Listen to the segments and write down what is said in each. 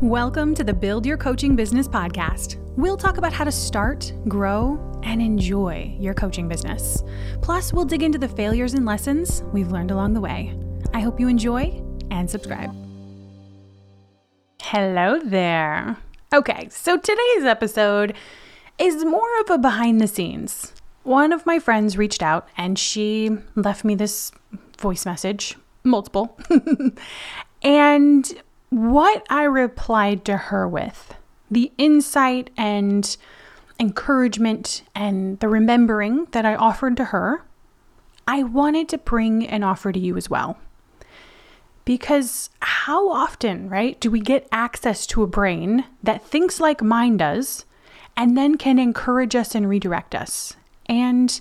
Welcome to the Build Your Coaching Business podcast. We'll talk about how to start, grow, and enjoy your coaching business. Plus, we'll dig into the failures and lessons we've learned along the way. I hope you enjoy and subscribe. Hello there. Okay, so today's episode is more of a behind the scenes. One of my friends reached out and she left me this voice message, multiple. and what I replied to her with, the insight and encouragement and the remembering that I offered to her, I wanted to bring and offer to you as well. Because how often, right, do we get access to a brain that thinks like mine does and then can encourage us and redirect us? And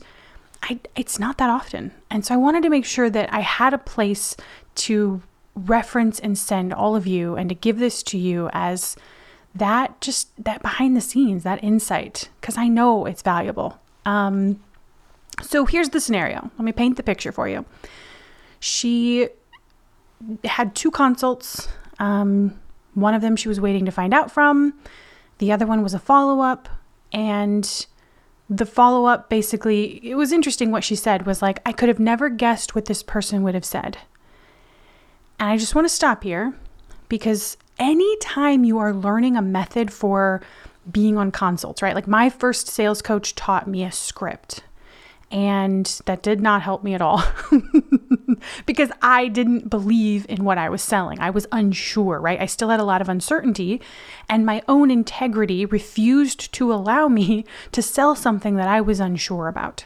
I, it's not that often. And so I wanted to make sure that I had a place to reference and send all of you and to give this to you as that just that behind the scenes, that insight, because I know it's valuable. Um, so here's the scenario. Let me paint the picture for you. She had two consults. Um, one of them she was waiting to find out from, the other one was a follow up. And the follow up basically, it was interesting what she said was like, I could have never guessed what this person would have said. And I just want to stop here because anytime you are learning a method for being on consults, right? Like my first sales coach taught me a script. And that did not help me at all because I didn't believe in what I was selling. I was unsure, right? I still had a lot of uncertainty, and my own integrity refused to allow me to sell something that I was unsure about.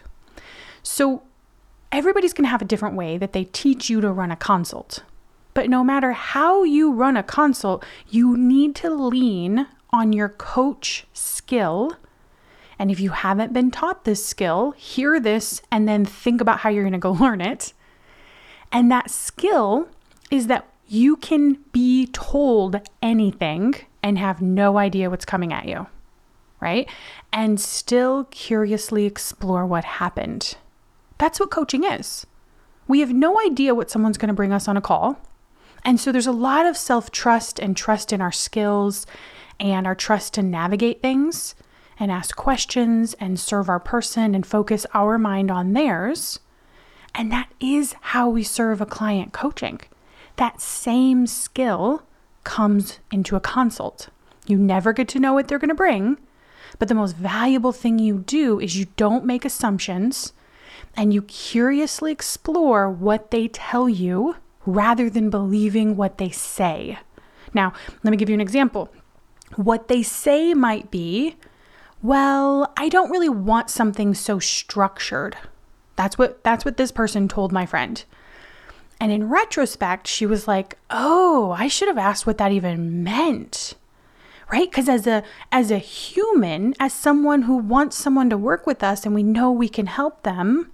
So, everybody's going to have a different way that they teach you to run a consult. But no matter how you run a consult, you need to lean on your coach skill. And if you haven't been taught this skill, hear this and then think about how you're going to go learn it. And that skill is that you can be told anything and have no idea what's coming at you, right? And still curiously explore what happened. That's what coaching is. We have no idea what someone's going to bring us on a call. And so there's a lot of self trust and trust in our skills and our trust to navigate things and ask questions and serve our person and focus our mind on theirs. And that is how we serve a client coaching. That same skill comes into a consult. You never get to know what they're going to bring, but the most valuable thing you do is you don't make assumptions and you curiously explore what they tell you rather than believing what they say. Now, let me give you an example. What they say might be, well, I don't really want something so structured. That's what that's what this person told my friend. And in retrospect, she was like, "Oh, I should have asked what that even meant." Right? Cuz as a as a human, as someone who wants someone to work with us and we know we can help them,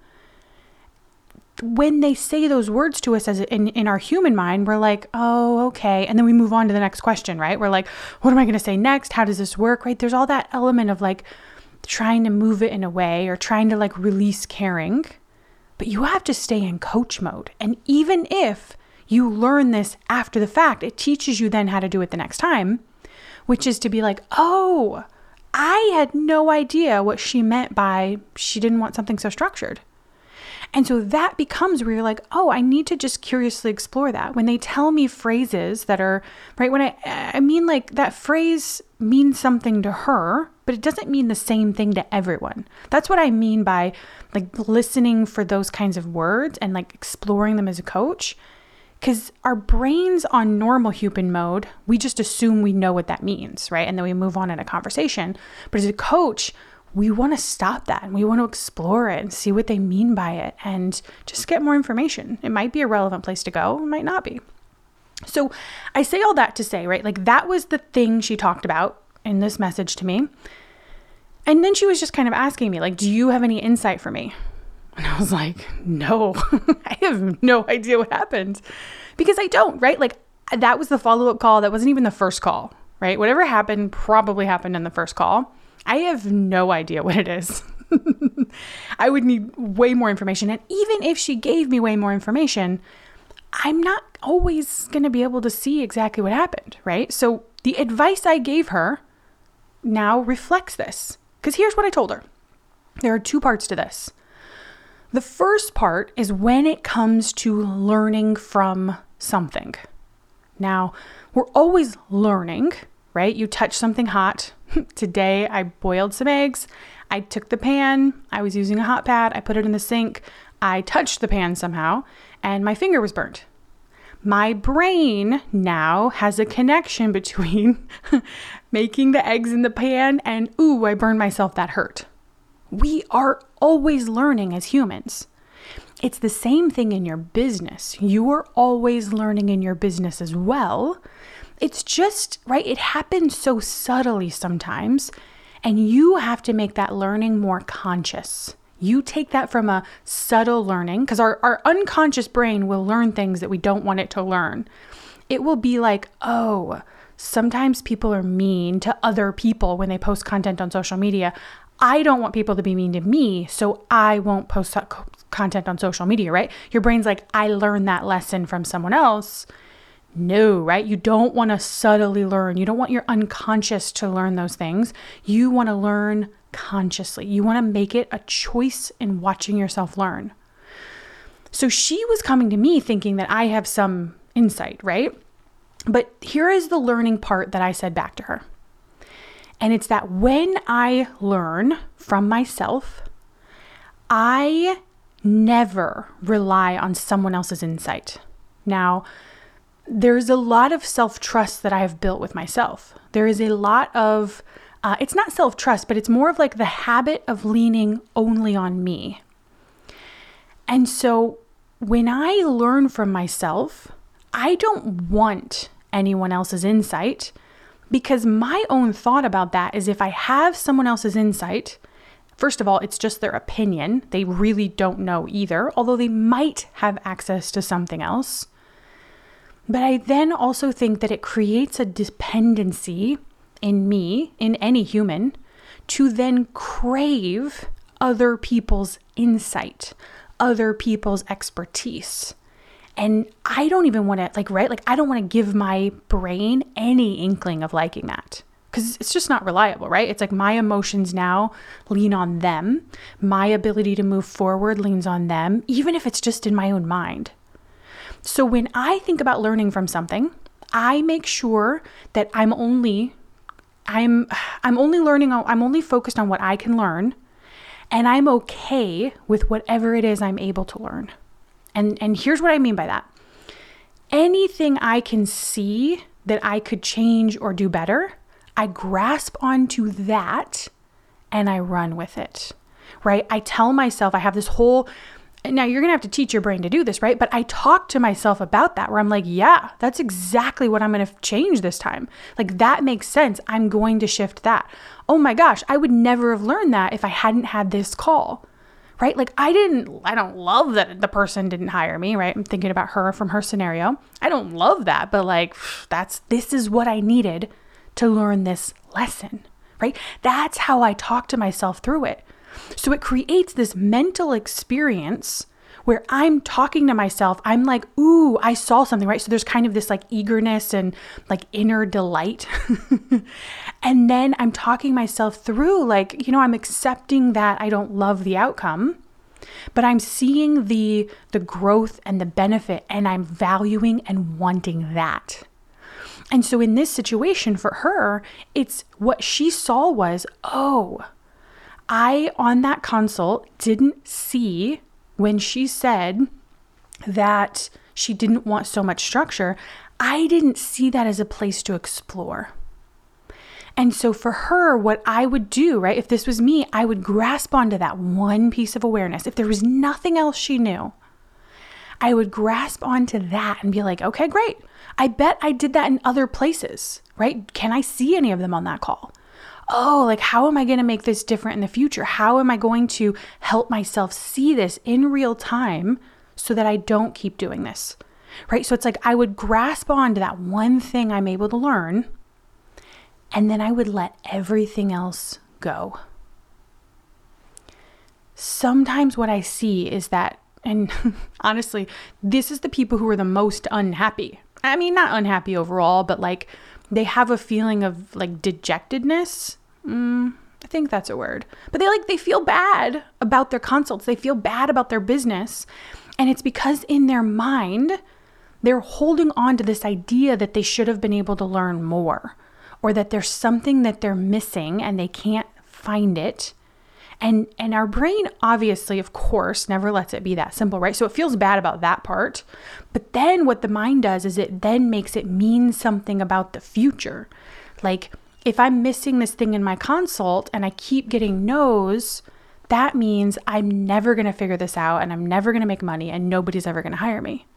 when they say those words to us as in, in our human mind, we're like, oh, okay. And then we move on to the next question, right? We're like, what am I going to say next? How does this work? Right? There's all that element of like trying to move it in a way or trying to like release caring. But you have to stay in coach mode. And even if you learn this after the fact, it teaches you then how to do it the next time, which is to be like, oh, I had no idea what she meant by she didn't want something so structured. And so that becomes where you're like, oh, I need to just curiously explore that. When they tell me phrases that are, right, when I, I mean like that phrase means something to her, but it doesn't mean the same thing to everyone. That's what I mean by like listening for those kinds of words and like exploring them as a coach. Because our brains on normal human mode, we just assume we know what that means, right? And then we move on in a conversation. But as a coach, we want to stop that and we want to explore it and see what they mean by it and just get more information. It might be a relevant place to go, it might not be. So I say all that to say, right? Like that was the thing she talked about in this message to me. And then she was just kind of asking me, like, do you have any insight for me? And I was like, no, I have no idea what happened because I don't, right? Like, that was the follow up call. That wasn't even the first call, right? Whatever happened probably happened in the first call. I have no idea what it is. I would need way more information. And even if she gave me way more information, I'm not always going to be able to see exactly what happened, right? So the advice I gave her now reflects this. Because here's what I told her there are two parts to this. The first part is when it comes to learning from something. Now, we're always learning, right? You touch something hot. Today, I boiled some eggs. I took the pan. I was using a hot pad. I put it in the sink. I touched the pan somehow, and my finger was burnt. My brain now has a connection between making the eggs in the pan and, ooh, I burned myself, that hurt. We are always learning as humans. It's the same thing in your business. You are always learning in your business as well. It's just, right? It happens so subtly sometimes, and you have to make that learning more conscious. You take that from a subtle learning, because our, our unconscious brain will learn things that we don't want it to learn. It will be like, oh, sometimes people are mean to other people when they post content on social media. I don't want people to be mean to me, so I won't post content on social media, right? Your brain's like, I learned that lesson from someone else. No, right? You don't want to subtly learn. You don't want your unconscious to learn those things. You want to learn consciously. You want to make it a choice in watching yourself learn. So she was coming to me thinking that I have some insight, right? But here is the learning part that I said back to her. And it's that when I learn from myself, I never rely on someone else's insight. Now, there's a lot of self trust that I have built with myself. There is a lot of, uh, it's not self trust, but it's more of like the habit of leaning only on me. And so when I learn from myself, I don't want anyone else's insight because my own thought about that is if I have someone else's insight, First of all, it's just their opinion. They really don't know either, although they might have access to something else. But I then also think that it creates a dependency in me, in any human, to then crave other people's insight, other people's expertise. And I don't even want to, like, right? Like, I don't want to give my brain any inkling of liking that because it's just not reliable, right? It's like my emotions now lean on them. My ability to move forward leans on them, even if it's just in my own mind. So when I think about learning from something, I make sure that I'm only I'm I'm only learning I'm only focused on what I can learn and I'm okay with whatever it is I'm able to learn. And and here's what I mean by that. Anything I can see that I could change or do better, I grasp onto that and I run with it, right? I tell myself, I have this whole, now you're gonna have to teach your brain to do this, right? But I talk to myself about that where I'm like, yeah, that's exactly what I'm gonna change this time. Like that makes sense. I'm going to shift that. Oh my gosh, I would never have learned that if I hadn't had this call right? Like I didn't I don't love that the person didn't hire me, right? I'm thinking about her from her scenario. I don't love that, but like that's this is what I needed to learn this lesson, right? That's how I talk to myself through it. So it creates this mental experience where I'm talking to myself. I'm like, ooh, I saw something, right? So there's kind of this like eagerness and like inner delight. and then I'm talking myself through, like, you know, I'm accepting that I don't love the outcome but i'm seeing the the growth and the benefit and i'm valuing and wanting that and so in this situation for her, it's what she saw was, oh, I on that consult didn't see when she said that she didn't want so much structure, I didn't see that as a place to explore. And so for her, what I would do, right, if this was me, I would grasp onto that one piece of awareness. If there was nothing else she knew, I would grasp onto that and be like, okay, great. I bet I did that in other places, right? Can I see any of them on that call? Oh, like how am I going to make this different in the future? How am I going to help myself see this in real time so that I don't keep doing this? Right? So it's like I would grasp on to that one thing I'm able to learn, and then I would let everything else go. Sometimes what I see is that and honestly, this is the people who are the most unhappy. I mean, not unhappy overall, but like they have a feeling of like dejectedness. Mm, I think that's a word. But they like they feel bad about their consults. They feel bad about their business. And it's because in their mind, they're holding on to this idea that they should have been able to learn more or that there's something that they're missing and they can't find it. And and our brain obviously of course never lets it be that simple, right? So it feels bad about that part. But then what the mind does is it then makes it mean something about the future. Like if I'm missing this thing in my consult and I keep getting no's, that means I'm never going to figure this out and I'm never going to make money and nobody's ever going to hire me.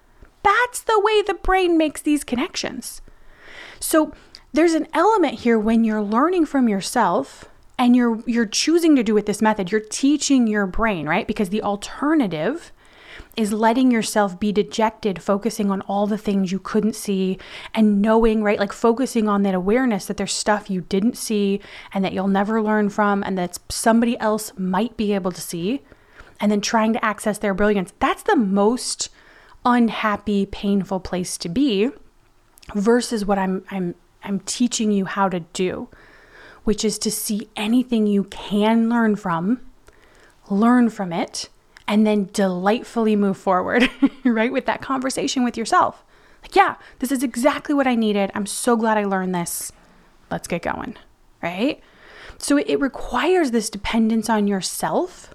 That's the way the brain makes these connections. So there's an element here when you're learning from yourself and you're you're choosing to do it this method, you're teaching your brain, right? Because the alternative is letting yourself be dejected, focusing on all the things you couldn't see and knowing, right? Like focusing on that awareness that there's stuff you didn't see and that you'll never learn from and that somebody else might be able to see and then trying to access their brilliance. That's the most unhappy, painful place to be versus what I'm I'm I'm teaching you how to do, which is to see anything you can learn from, learn from it, and then delightfully move forward, right? With that conversation with yourself. Like, yeah, this is exactly what I needed. I'm so glad I learned this. Let's get going, right? So it requires this dependence on yourself.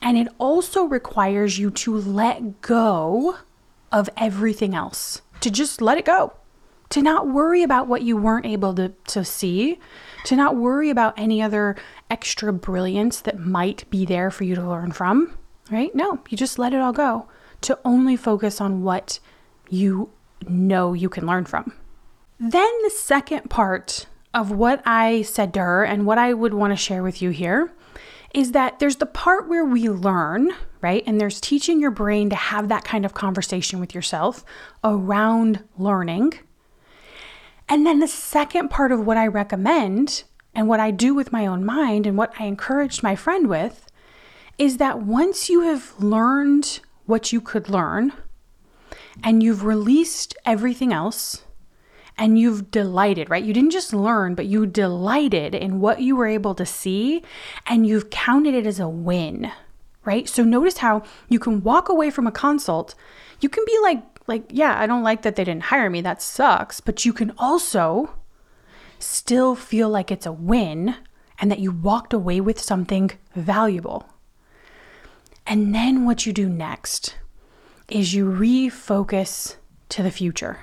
And it also requires you to let go of everything else, to just let it go, to not worry about what you weren't able to, to see, to not worry about any other extra brilliance that might be there for you to learn from right? No, you just let it all go to only focus on what you know you can learn from. Then the second part of what I said to her and what I would want to share with you here is that there's the part where we learn, right? And there's teaching your brain to have that kind of conversation with yourself around learning. And then the second part of what I recommend and what I do with my own mind and what I encouraged my friend with is that once you have learned what you could learn and you've released everything else and you've delighted, right? You didn't just learn, but you delighted in what you were able to see and you've counted it as a win, right? So notice how you can walk away from a consult. You can be like, like, yeah, I don't like that they didn't hire me. That sucks. But you can also still feel like it's a win and that you walked away with something valuable. And then what you do next is you refocus to the future.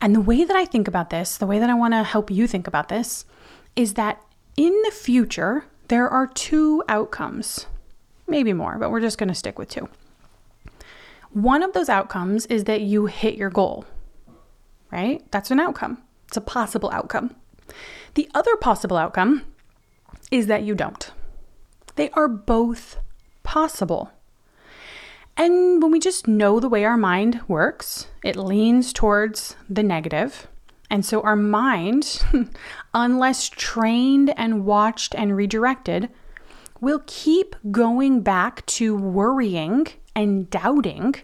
And the way that I think about this, the way that I want to help you think about this, is that in the future, there are two outcomes, maybe more, but we're just going to stick with two. One of those outcomes is that you hit your goal, right? That's an outcome, it's a possible outcome. The other possible outcome is that you don't. They are both possible. And when we just know the way our mind works, it leans towards the negative. And so our mind, unless trained and watched and redirected, will keep going back to worrying and doubting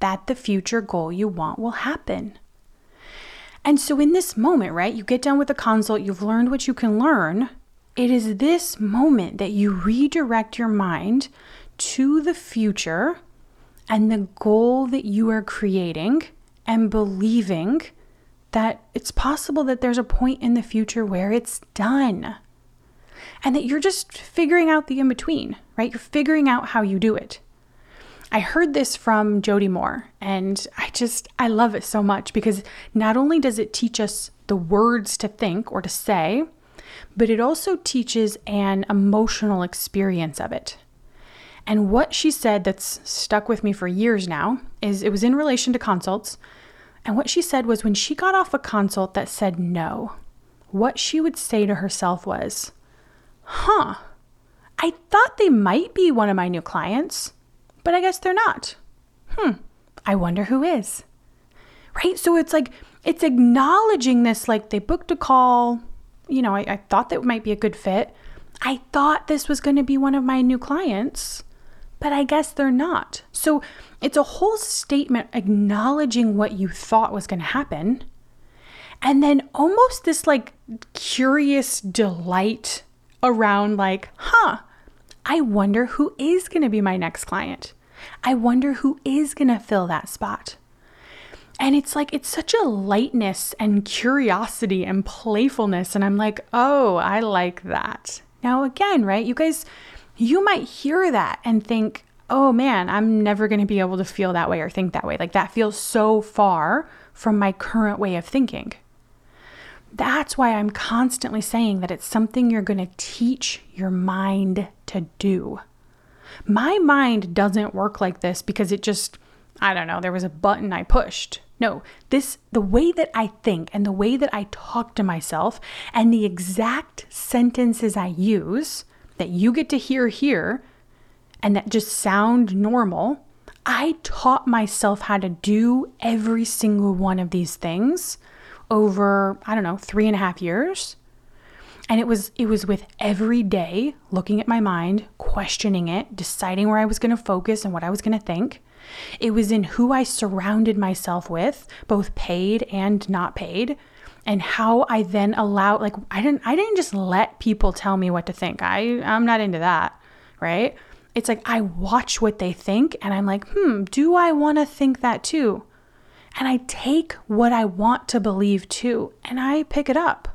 that the future goal you want will happen. And so, in this moment, right, you get done with the consult, you've learned what you can learn, it is this moment that you redirect your mind to the future and the goal that you are creating and believing that it's possible that there's a point in the future where it's done and that you're just figuring out the in between, right? You're figuring out how you do it. I heard this from Jody Moore, and I just, I love it so much because not only does it teach us the words to think or to say, but it also teaches an emotional experience of it. And what she said that's stuck with me for years now is it was in relation to consults. And what she said was when she got off a consult that said no, what she would say to herself was, huh, I thought they might be one of my new clients, but I guess they're not. Hmm, I wonder who is. Right? So it's like, it's acknowledging this, like they booked a call, you know, I, I thought that might be a good fit. I thought this was going to be one of my new clients, but I guess they're not. So it's a whole statement acknowledging what you thought was going to happen. And then almost this like curious delight around, like, huh, I wonder who is going to be my next client. I wonder who is going to fill that spot. And it's like, it's such a lightness and curiosity and playfulness. And I'm like, oh, I like that. Now, again, right? You guys, you might hear that and think, oh man, I'm never going to be able to feel that way or think that way. Like that feels so far from my current way of thinking. That's why I'm constantly saying that it's something you're going to teach your mind to do. My mind doesn't work like this because it just, I don't know, there was a button I pushed. No, this, the way that I think and the way that I talk to myself and the exact sentences I use that you get to hear here and that just sound normal, I taught myself how to do every single one of these things over, I don't know, three and a half years. And it was it was with every day looking at my mind, questioning it, deciding where I was going to focus and what I was going to think. It was in who I surrounded myself with, both paid and not paid, and how I then allowed like I didn't I didn't just let people tell me what to think. I I'm not into that, right? It's like I watch what they think and I'm like, "Hmm, do I want to think that too?" And I take what I want to believe too and I pick it up.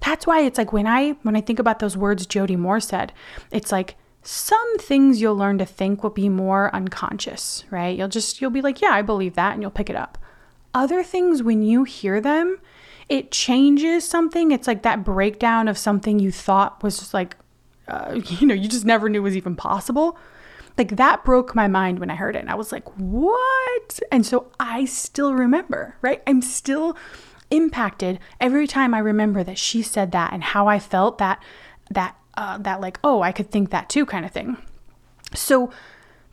That's why it's like when I when I think about those words Jody Moore said, it's like some things you'll learn to think will be more unconscious, right? You'll just you'll be like, "Yeah, I believe that," and you'll pick it up. Other things when you hear them, it changes something. It's like that breakdown of something you thought was just like uh, you know, you just never knew was even possible. Like that broke my mind when I heard it. And I was like, what? And so I still remember, right? I'm still impacted every time I remember that she said that and how I felt that, that, uh, that like, oh, I could think that too kind of thing. So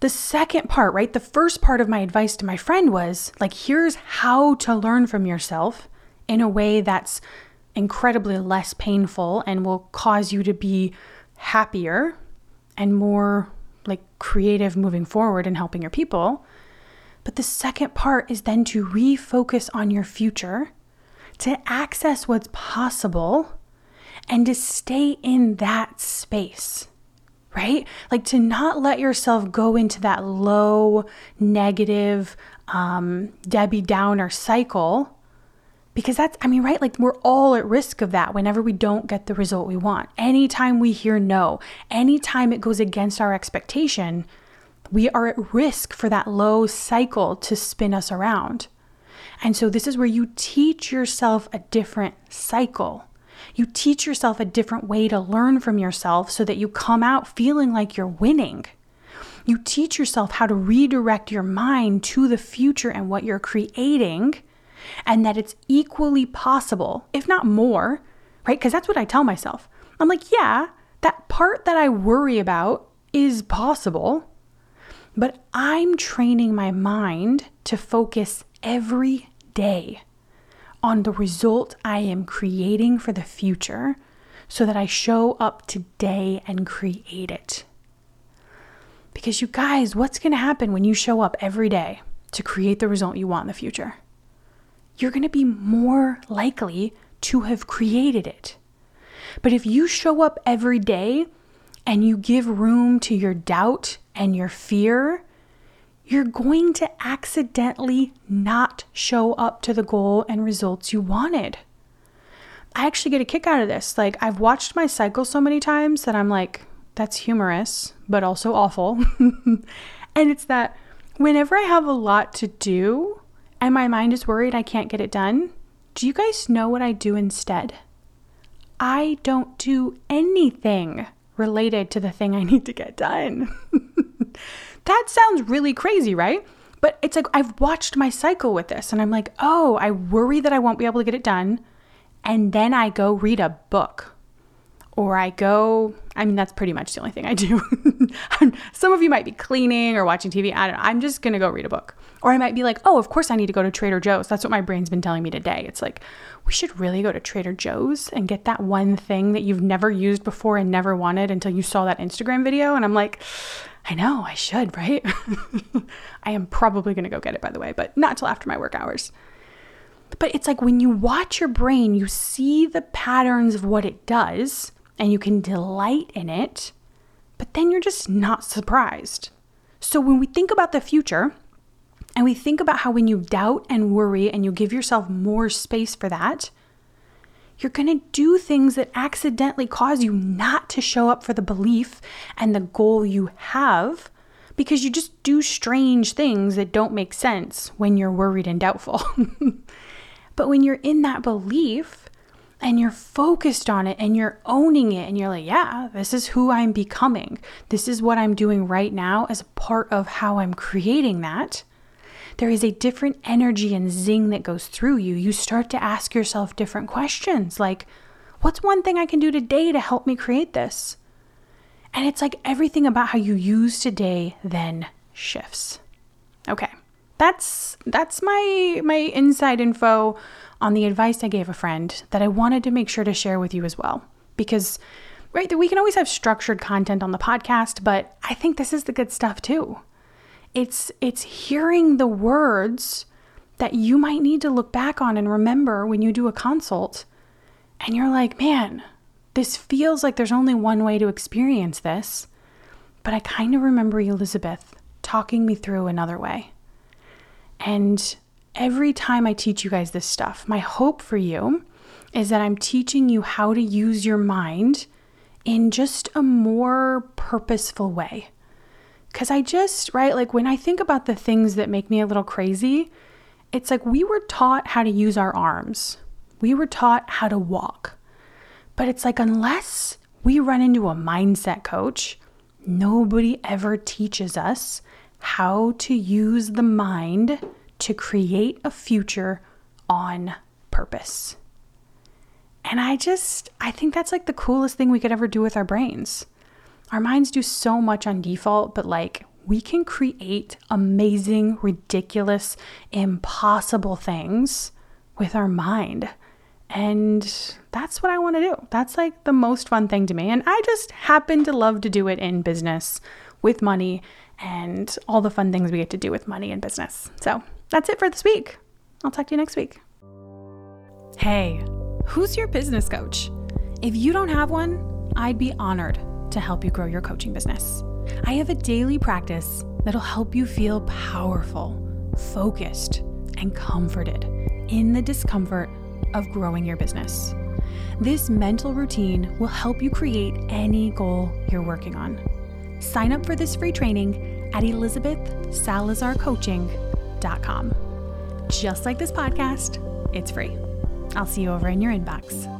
the second part, right? The first part of my advice to my friend was like, here's how to learn from yourself in a way that's incredibly less painful and will cause you to be happier and more like creative moving forward and helping your people. But the second part is then to refocus on your future, to access what's possible, and to stay in that space, right? Like to not let yourself go into that low, negative, um, Debbie Downer cycle because that's, I mean, right? Like we're all at risk of that whenever we don't get the result we want. Anytime we hear no, anytime it goes against our expectation, we are at risk for that low cycle to spin us around. And so this is where you teach yourself a different cycle. You teach yourself a different way to learn from yourself so that you come out feeling like you're winning. You teach yourself how to redirect your mind to the future and what you're creating and that it's equally possible, if not more, right? Because that's what I tell myself. I'm like, yeah, that part that I worry about is possible, but I'm training my mind to focus every day on the result I am creating for the future so that I show up today and create it. Because you guys, what's going to happen when you show up every day to create the result you want in the future? You're going to be more likely to have created it. But if you show up every day and you give room to your doubt and your fear, you're going to accidentally not show up to the goal and results you wanted. I actually get a kick out of this. Like, I've watched my cycle so many times that I'm like, that's humorous, but also awful. and it's that whenever I have a lot to do, and my mind is worried I can't get it done, do you guys know what I do instead? I don't do anything related to the thing I need to get done. that sounds really crazy, right? But it's like I've watched my cycle with this and I'm like, oh, I worry that I won't be able to get it done. And then I go read a book or I go, I mean, that's pretty much the only thing I do. Some of you might be cleaning or watching TV. I don't know. I'm just going to go read a book. Or I might be like, oh, of course I need to go to Trader Joe's. That's what my brain's been telling me today. It's like, we should really go to Trader Joe's and get that one thing that you've never used before and never wanted until you saw that Instagram video. And I'm like, I know, I should, right? I am probably going to go get it, by the way, but not till after my work hours. But it's like when you watch your brain, you see the patterns of what it does and you can delight in it, but then you're just not surprised. So when we think about the future, and we think about how when you doubt and worry and you give yourself more space for that, you're going to do things that accidentally cause you not to show up for the belief and the goal you have because you just do strange things that don't make sense when you're worried and doubtful. but when you're in that belief, and you're focused on it and you're owning it and you're like, yeah, this is who I'm becoming. This is what I'm doing right now as a part of how I'm creating that. There is a different energy and zing that goes through you. You start to ask yourself different questions like, what's one thing I can do today to help me create this? And it's like everything about how you use today then shifts. Okay. That's that's my my inside info on the advice I gave a friend that I wanted to make sure to share with you as well. Because, right, we can always have structured content on the podcast, but I think this is the good stuff too. It's it's hearing the words that you might need to look back on and remember when you do a consult and you're like, "Man, this feels like there's only one way to experience this." But I kind of remember Elizabeth talking me through another way. And every time I teach you guys this stuff, my hope for you is that I'm teaching you how to use your mind in just a more purposeful way. Because I just, right, like when I think about the things that make me a little crazy, it's like we were taught how to use our arms, we were taught how to walk. But it's like, unless we run into a mindset coach, nobody ever teaches us how to use the mind to create a future on purpose. And I just, I think that's like the coolest thing we could ever do with our brains. Our minds do so much on default, but like we can create amazing, ridiculous, impossible things with our mind. And that's what I want to do. That's like the most fun thing to me. And I just happen to love to do it in business with money and all the fun things we get to do with money and business. So that's it for this week. I'll talk to you next week. Hey, who's your business coach? If you don't have one, I'd be honored to help you grow your coaching business. I have a daily practice that'll help you feel powerful, focused, and comforted in the discomfort of growing your business. This mental routine will help you create any goal you're working on. Sign up for this free training at elizabethsalazarcoaching.com just like this podcast, it's free. I'll see you over in your inbox.